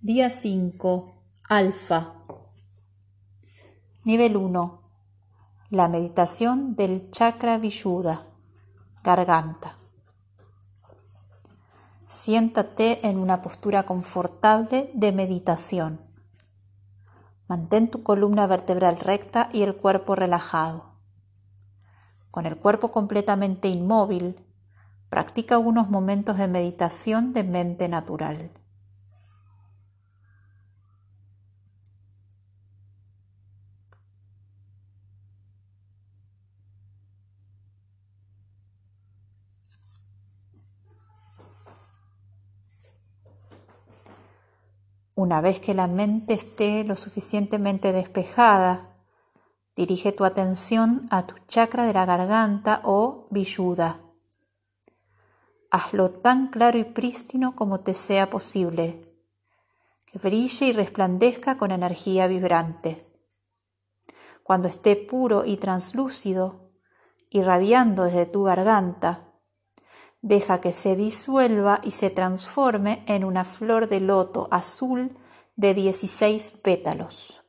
Día 5. Alfa. Nivel 1. La meditación del chakra Vishuddha. Garganta. Siéntate en una postura confortable de meditación. Mantén tu columna vertebral recta y el cuerpo relajado. Con el cuerpo completamente inmóvil, practica unos momentos de meditación de mente natural. Una vez que la mente esté lo suficientemente despejada, dirige tu atención a tu chakra de la garganta o Vishuddha. Hazlo tan claro y prístino como te sea posible, que brille y resplandezca con energía vibrante. Cuando esté puro y translúcido, irradiando desde tu garganta, deja que se disuelva y se transforme en una flor de loto azul de 16 pétalos.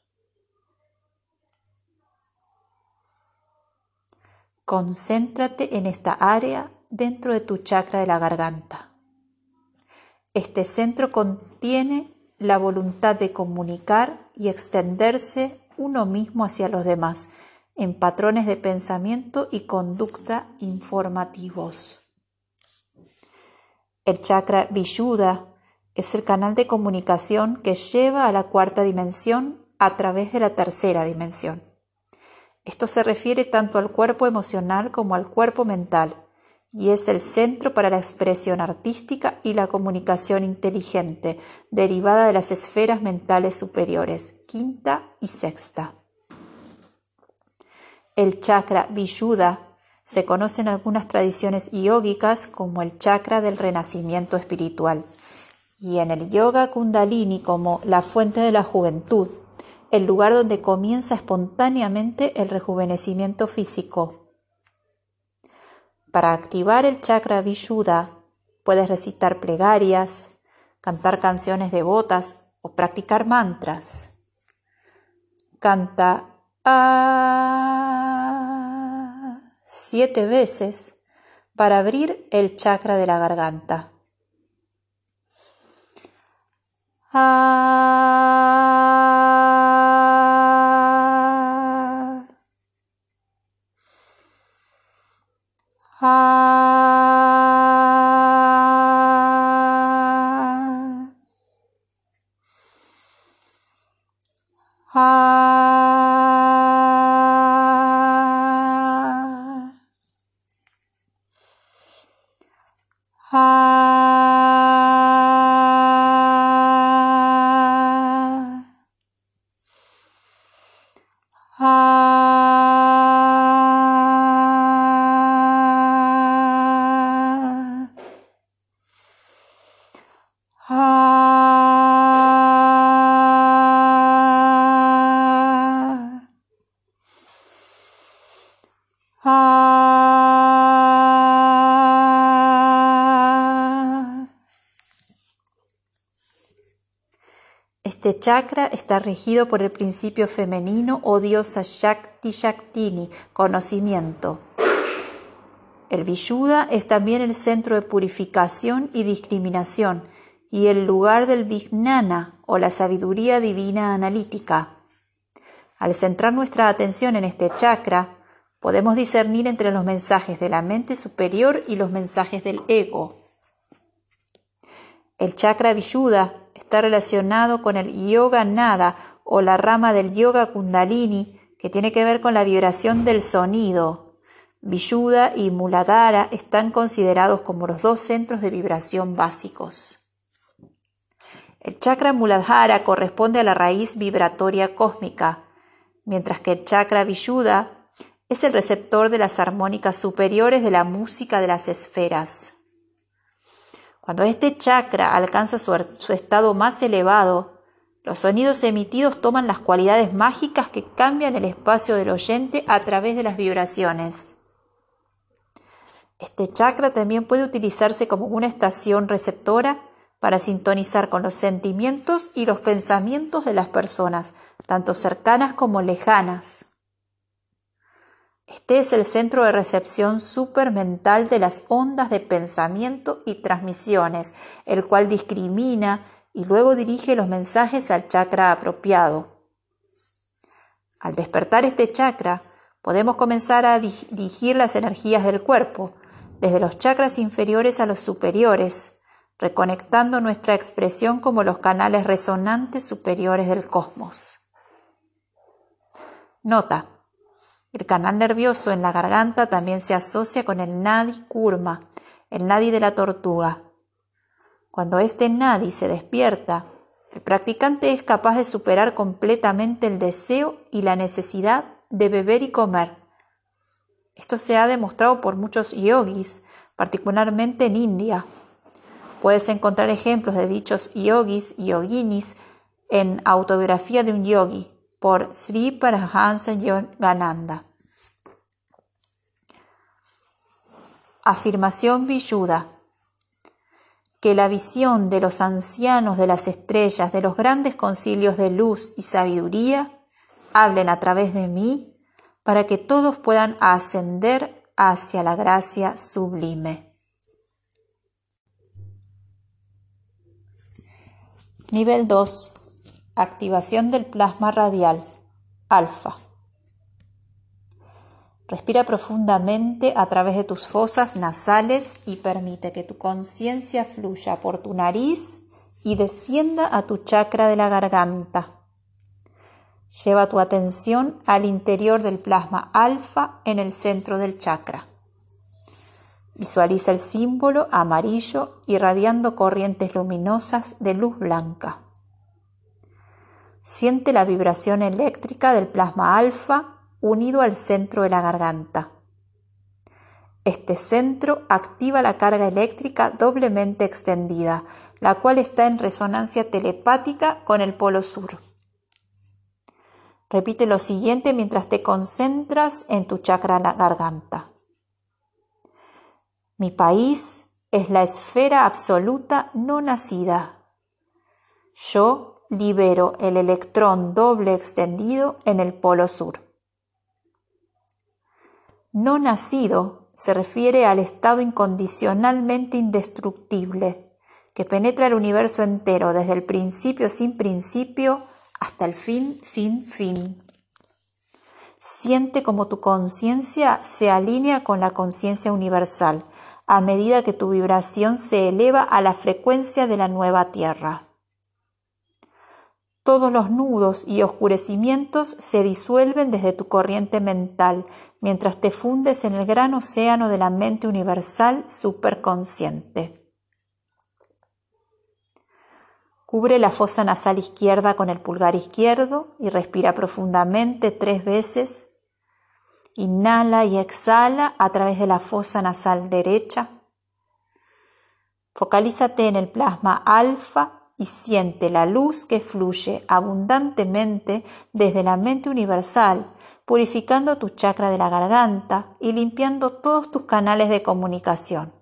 Concéntrate en esta área dentro de tu chakra de la garganta. Este centro contiene la voluntad de comunicar y extenderse uno mismo hacia los demás en patrones de pensamiento y conducta informativos. El chakra Vishuddha es el canal de comunicación que lleva a la cuarta dimensión a través de la tercera dimensión. Esto se refiere tanto al cuerpo emocional como al cuerpo mental y es el centro para la expresión artística y la comunicación inteligente, derivada de las esferas mentales superiores, quinta y sexta. El chakra Vishuddha se conoce en algunas tradiciones yógicas como el chakra del renacimiento espiritual y en el yoga kundalini como la fuente de la juventud, el lugar donde comienza espontáneamente el rejuvenecimiento físico. Para activar el chakra Vishuddha puedes recitar plegarias, cantar canciones devotas o practicar mantras. Canta siete veces para abrir el chakra de la garganta. Este chakra está regido por el principio femenino o diosa Shakti Shaktini, conocimiento. El Vishuddha es también el centro de purificación y discriminación y el lugar del Vijnana o la sabiduría divina analítica. Al centrar nuestra atención en este chakra, podemos discernir entre los mensajes de la mente superior y los mensajes del ego. El chakra Vishuddha está relacionado con el yoga nada o la rama del yoga kundalini que tiene que ver con la vibración del sonido. Vishuddha y Muladhara están considerados como los dos centros de vibración básicos. El chakra Muladhara corresponde a la raíz vibratoria cósmica, mientras que el chakra Vishuddha es el receptor de las armónicas superiores de la música de las esferas. Cuando este chakra alcanza su, estado más elevado, los sonidos emitidos toman las cualidades mágicas que cambian el espacio del oyente a través de las vibraciones. Este chakra también puede utilizarse como una estación receptora para sintonizar con los sentimientos y los pensamientos de las personas, tanto cercanas como lejanas. Este es el centro de recepción supermental de las ondas de pensamiento y transmisiones, el cual discrimina y luego dirige los mensajes al chakra apropiado. Al despertar este chakra, podemos comenzar a dirigir las energías del cuerpo, desde los chakras inferiores a los superiores, reconectando nuestra expresión como los canales resonantes superiores del cosmos. Nota. El canal nervioso en la garganta también se asocia con el nadi kurma, el nadi de la tortuga. Cuando este nadi se despierta, el practicante es capaz de superar completamente el deseo y la necesidad de beber y comer. Esto se ha demostrado por muchos yogis, particularmente en India. Puedes encontrar ejemplos de dichos yogis y yoginis en Autobiografía de un yogi, por Sri Paramahansa Yogananda. Afirmación Villuda. Que la visión de los ancianos de las estrellas, de los grandes concilios de luz y sabiduría, hablen a través de mí para que todos puedan ascender hacia la gracia sublime. Nivel 2. Activación del plasma radial. Alfa. Respira profundamente a través de tus fosas nasales y permite que tu conciencia fluya por tu nariz y descienda a tu chakra de la garganta. Lleva tu atención al interior del plasma alfa en el centro del chakra. Visualiza el símbolo amarillo irradiando corrientes luminosas de luz blanca. Siente la vibración eléctrica del plasma alfa unido al centro de la garganta. Este centro activa la carga eléctrica doblemente extendida, la cual está en resonancia telepática con el polo sur. Repite lo siguiente mientras te concentras en tu chakra la garganta. Mi país es la esfera absoluta no nacida. Yo libero el electrón doble extendido en el polo sur. No nacido se refiere al estado incondicionalmente indestructible que penetra el universo entero desde el principio sin principio hasta el fin sin fin. Siente como tu conciencia se alinea con la conciencia universal a medida que tu vibración se eleva a la frecuencia de la nueva Tierra. Todos los nudos y oscurecimientos se disuelven desde tu corriente mental mientras te fundes en el gran océano de la mente universal superconsciente. Cubre la fosa nasal izquierda con el pulgar izquierdo y respira profundamente tres veces. Inhala y exhala a través de la fosa nasal derecha. Focalízate en el plasma alfa y siente la luz que fluye abundantemente desde la mente universal, purificando tu chakra de la garganta y limpiando todos tus canales de comunicación.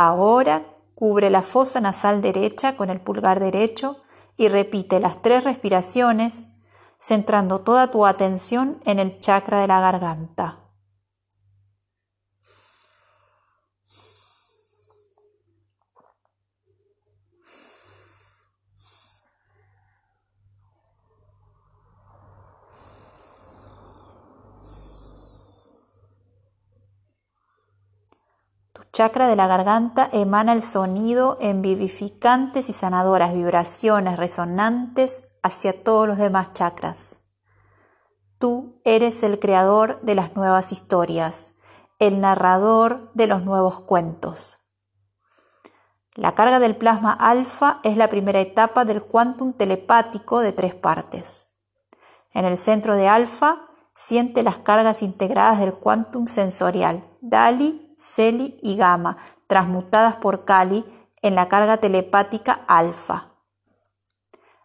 Ahora cubre la fosa nasal derecha con el pulgar derecho y repite las tres respiraciones, centrando toda tu atención en el chakra de la garganta. Chakra de la garganta emana el sonido en vivificantes y sanadoras vibraciones resonantes hacia todos los demás chakras. Tú eres el creador de las nuevas historias, el narrador de los nuevos cuentos. La carga del plasma alfa es la primera etapa del quantum telepático de tres partes. En el centro de alfa siente las cargas integradas del quantum sensorial, DALI Celi y Gamma, transmutadas por Kali en la carga telepática alfa.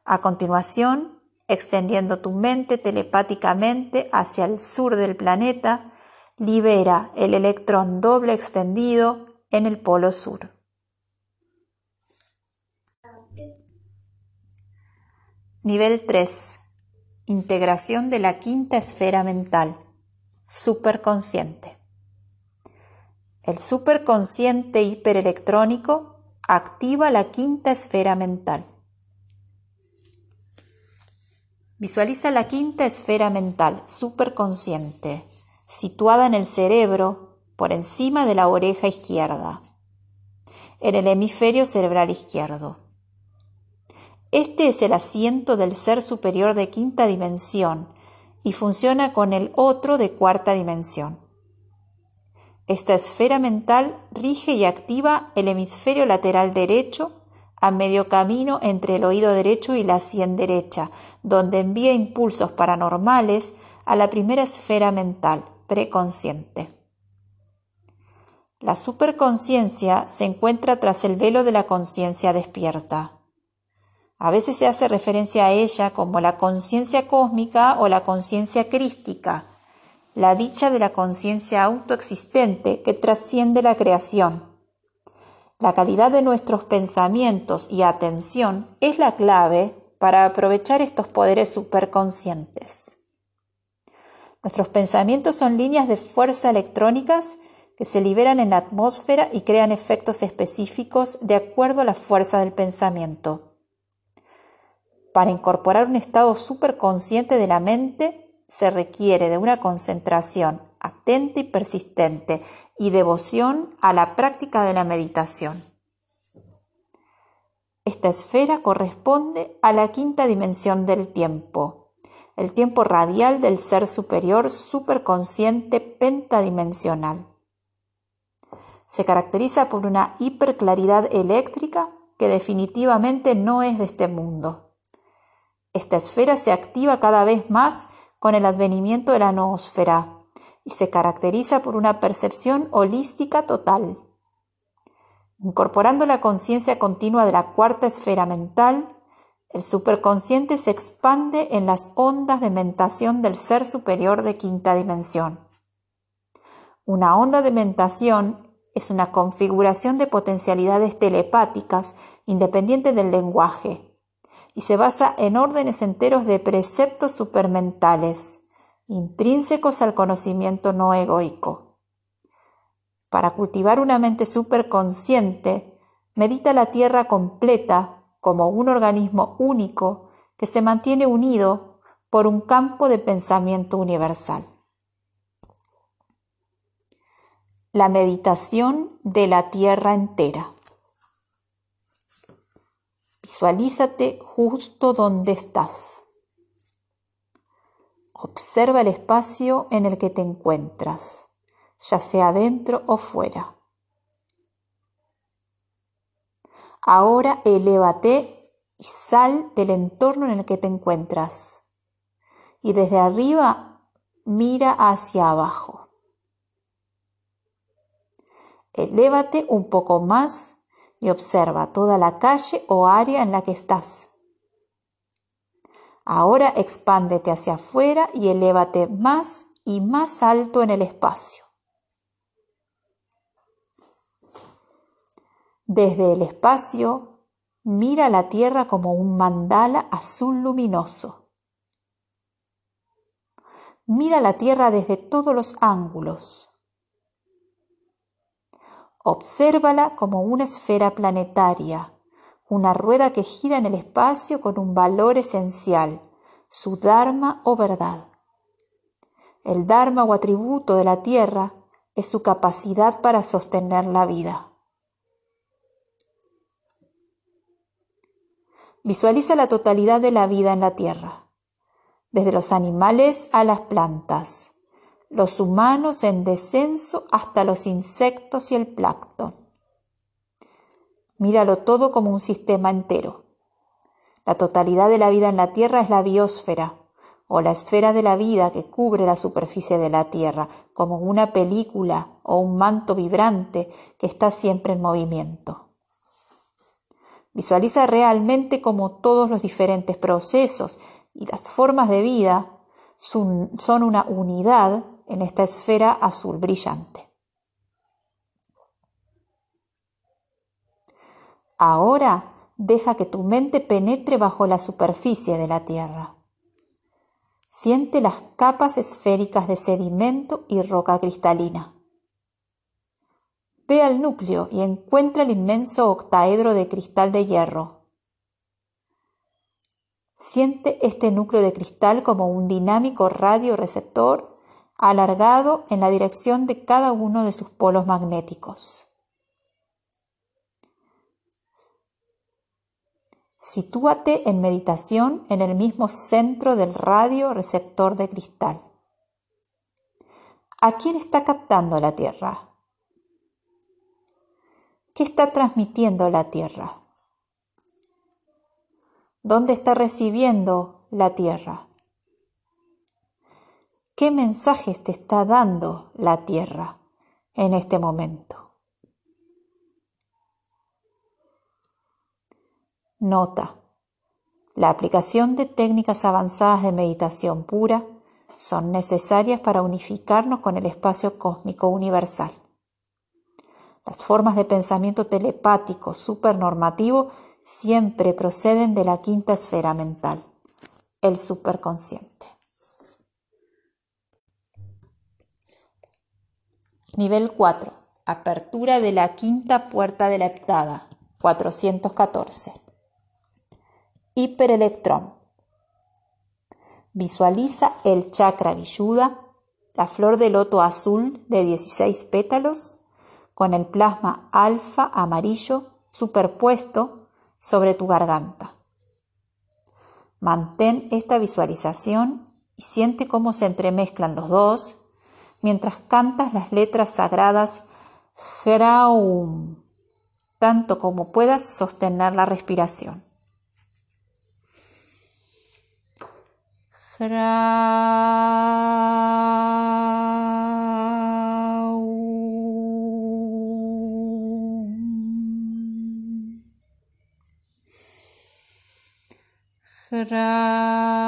A continuación, extendiendo tu mente telepáticamente hacia el sur del planeta, libera el electrón doble extendido en el polo sur. Nivel 3. Integración de la quinta esfera mental. Superconsciente. El superconsciente hiperelectrónico activa la quinta esfera mental. Visualiza la quinta esfera mental superconsciente, situada en el cerebro por encima de la oreja izquierda, en el hemisferio cerebral izquierdo. Este es el asiento del ser superior de quinta dimensión y funciona con el otro de cuarta dimensión. Esta esfera mental rige y activa el hemisferio lateral derecho a medio camino entre el oído derecho y la sien derecha, donde envía impulsos paranormales a la primera esfera mental, preconsciente. La superconciencia se encuentra tras el velo de la conciencia despierta. A veces se hace referencia a ella como la conciencia cósmica o la conciencia crística, la dicha de la conciencia autoexistente que trasciende la creación. La calidad de nuestros pensamientos y atención es la clave para aprovechar estos poderes superconscientes. Nuestros pensamientos son líneas de fuerza electrónicas que se liberan en la atmósfera y crean efectos específicos de acuerdo a la fuerza del pensamiento. Para incorporar un estado superconsciente de la mente se requiere de una concentración atenta y persistente y devoción a la práctica de la meditación. Esta esfera corresponde a la quinta dimensión del tiempo, el tiempo radial del ser superior superconsciente pentadimensional. Se caracteriza por una hiperclaridad eléctrica que definitivamente no es de este mundo. Esta esfera se activa cada vez más con el advenimiento de la noosfera y se caracteriza por una percepción holística total. Incorporando la conciencia continua de la cuarta esfera mental, el superconsciente se expande en las ondas de mentación del ser superior de quinta dimensión. Una onda de mentación es una configuración de potencialidades telepáticas independiente del lenguaje y se basa en órdenes enteros de preceptos supermentales, intrínsecos al conocimiento no egoico. Para cultivar una mente superconsciente, medita la Tierra completa como un organismo único que se mantiene unido por un campo de pensamiento universal. La meditación de la Tierra entera. Visualízate justo donde estás. Observa el espacio en el que te encuentras, ya sea dentro o fuera. Ahora elévate y sal del entorno en el que te encuentras. Y desde arriba mira hacia abajo. Elévate un poco más y observa toda la calle o área en la que estás. Ahora expándete hacia afuera y elévate más y más alto en el espacio. Desde el espacio, mira la Tierra como un mandala azul luminoso. Mira la Tierra desde todos los ángulos. Obsérvala como una esfera planetaria, una rueda que gira en el espacio con un valor esencial, su Dharma o verdad. El Dharma o atributo de la Tierra es su capacidad para sostener la vida. Visualiza la totalidad de la vida en la Tierra, desde los animales a las plantas, los humanos en descenso hasta los insectos y el plancton. Míralo todo como un sistema entero. La totalidad de la vida en la Tierra es la biosfera, o la esfera de la vida que cubre la superficie de la Tierra, como una película o un manto vibrante que está siempre en movimiento. Visualiza realmente cómo todos los diferentes procesos y las formas de vida son una unidad en esta esfera azul brillante. Ahora deja que tu mente penetre bajo la superficie de la Tierra. Siente las capas esféricas de sedimento y roca cristalina. Ve al núcleo y encuentra el inmenso octaedro de cristal de hierro. Siente este núcleo de cristal como un dinámico radioreceptor alargado en la dirección de cada uno de sus polos magnéticos. Sitúate en meditación en el mismo centro del radio receptor de cristal. ¿A quién está captando la Tierra? ¿Qué está transmitiendo la Tierra? ¿Dónde está recibiendo la Tierra? ¿Qué mensajes te está dando la Tierra en este momento? Nota. La aplicación de técnicas avanzadas de meditación pura son necesarias para unificarnos con el espacio cósmico universal. Las formas de pensamiento telepático supernormativo siempre proceden de la quinta esfera mental, el superconsciente. Nivel 4. Apertura de la quinta puerta de la heptada, 414. Hiperelectrón. Visualiza el chakra Vishuddha, la flor de loto azul de 16 pétalos, con el plasma alfa amarillo superpuesto sobre tu garganta. Mantén esta visualización y siente cómo se entremezclan los dos mientras cantas las letras sagradas Hraum, tanto como puedas sostener la respiración. Ra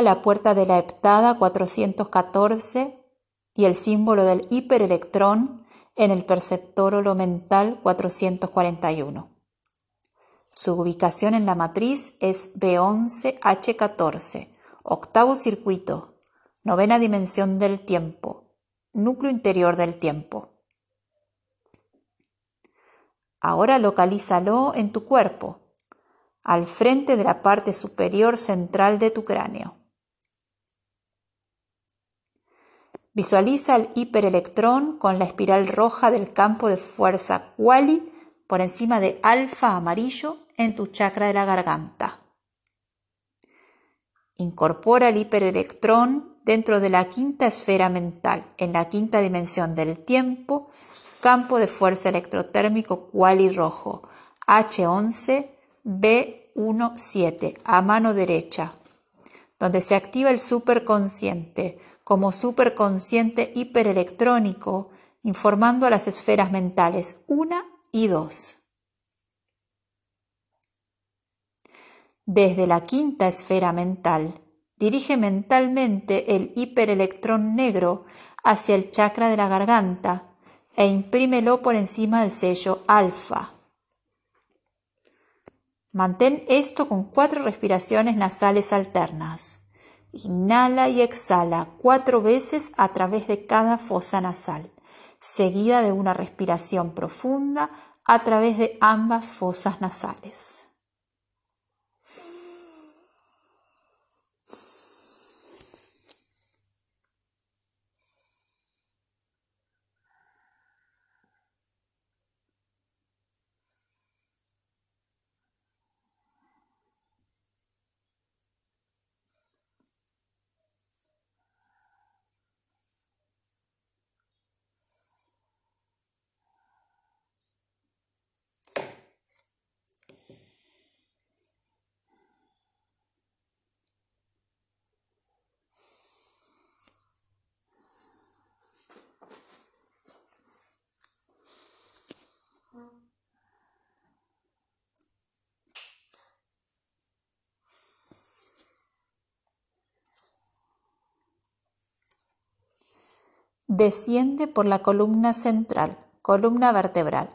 La puerta de la heptada 414 y el símbolo del hiperelectrón en el perceptor holomental 441. Su ubicación en la matriz es B11H14, octavo circuito, novena dimensión del tiempo, núcleo interior del tiempo. Ahora localízalo en tu cuerpo al frente de la parte superior central de tu cráneo. Visualiza el hiperelectrón con la espiral roja del campo de fuerza Quali por encima de alfa amarillo en tu chakra de la garganta. Incorpora el hiperelectrón dentro de la quinta esfera mental, en la quinta dimensión del tiempo, campo de fuerza electrotérmico Quali rojo, H11 B17 a mano derecha, donde se activa el superconsciente como superconsciente hiperelectrónico, informando a las esferas mentales 1 y 2. Desde la quinta esfera mental, dirige mentalmente el hiperelectrón negro hacia el chakra de la garganta e imprímelo por encima del sello alfa. Mantén esto con cuatro respiraciones nasales alternas. Inhala y exhala cuatro veces a través de cada fosa nasal, seguida de una respiración profunda a través de ambas fosas nasales. Desciende por la columna central, columna vertebral,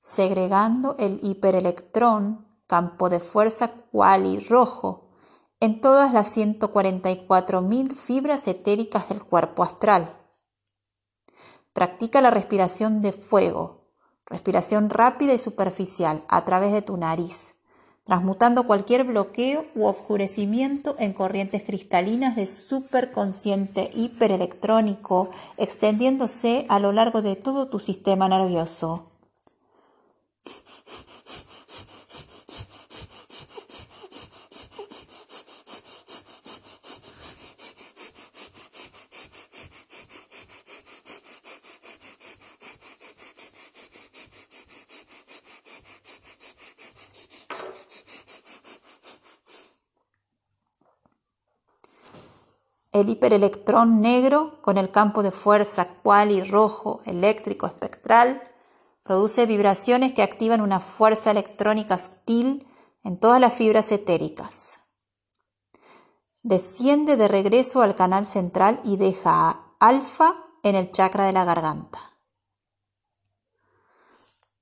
segregando el hiperelectrón, campo de fuerza quali rojo, en todas las 144.000 fibras etéricas del cuerpo astral. Practica la respiración de fuego, respiración rápida y superficial a través de tu nariz transmutando cualquier bloqueo u oscurecimiento en corrientes cristalinas de superconsciente hiperelectrónico, extendiéndose a lo largo de todo tu sistema nervioso. El hiperelectrón negro, con el campo de fuerza quali rojo eléctrico espectral, produce vibraciones que activan una fuerza electrónica sutil en todas las fibras etéricas. Desciende de regreso al canal central y deja a alfa en el chakra de la garganta.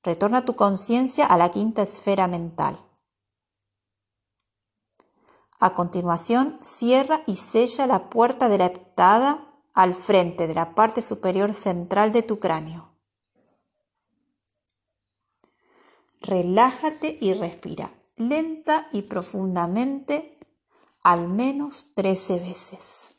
Retorna tu conciencia a la quinta esfera mental. A continuación, cierra y sella la puerta de la heptada al frente de la parte superior central de tu cráneo. Relájate y respira lenta y profundamente al menos 13 veces.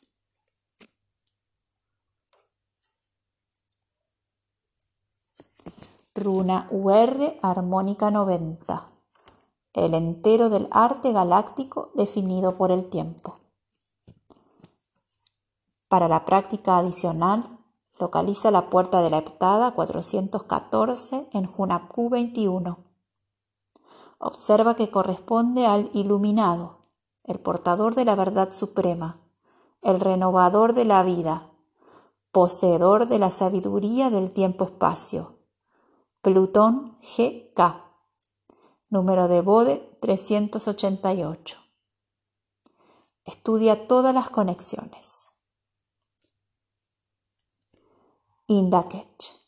Runa UR armónica 90 el entero del arte galáctico definido por el tiempo. Para la práctica adicional, localiza la puerta de la heptada 414 en Hunapku 21. Observa que corresponde al iluminado, el portador de la verdad suprema, el renovador de la vida, poseedor de la sabiduría del tiempo-espacio. Plutón GK número de Bode 388. Estudia todas las conexiones. Indakech.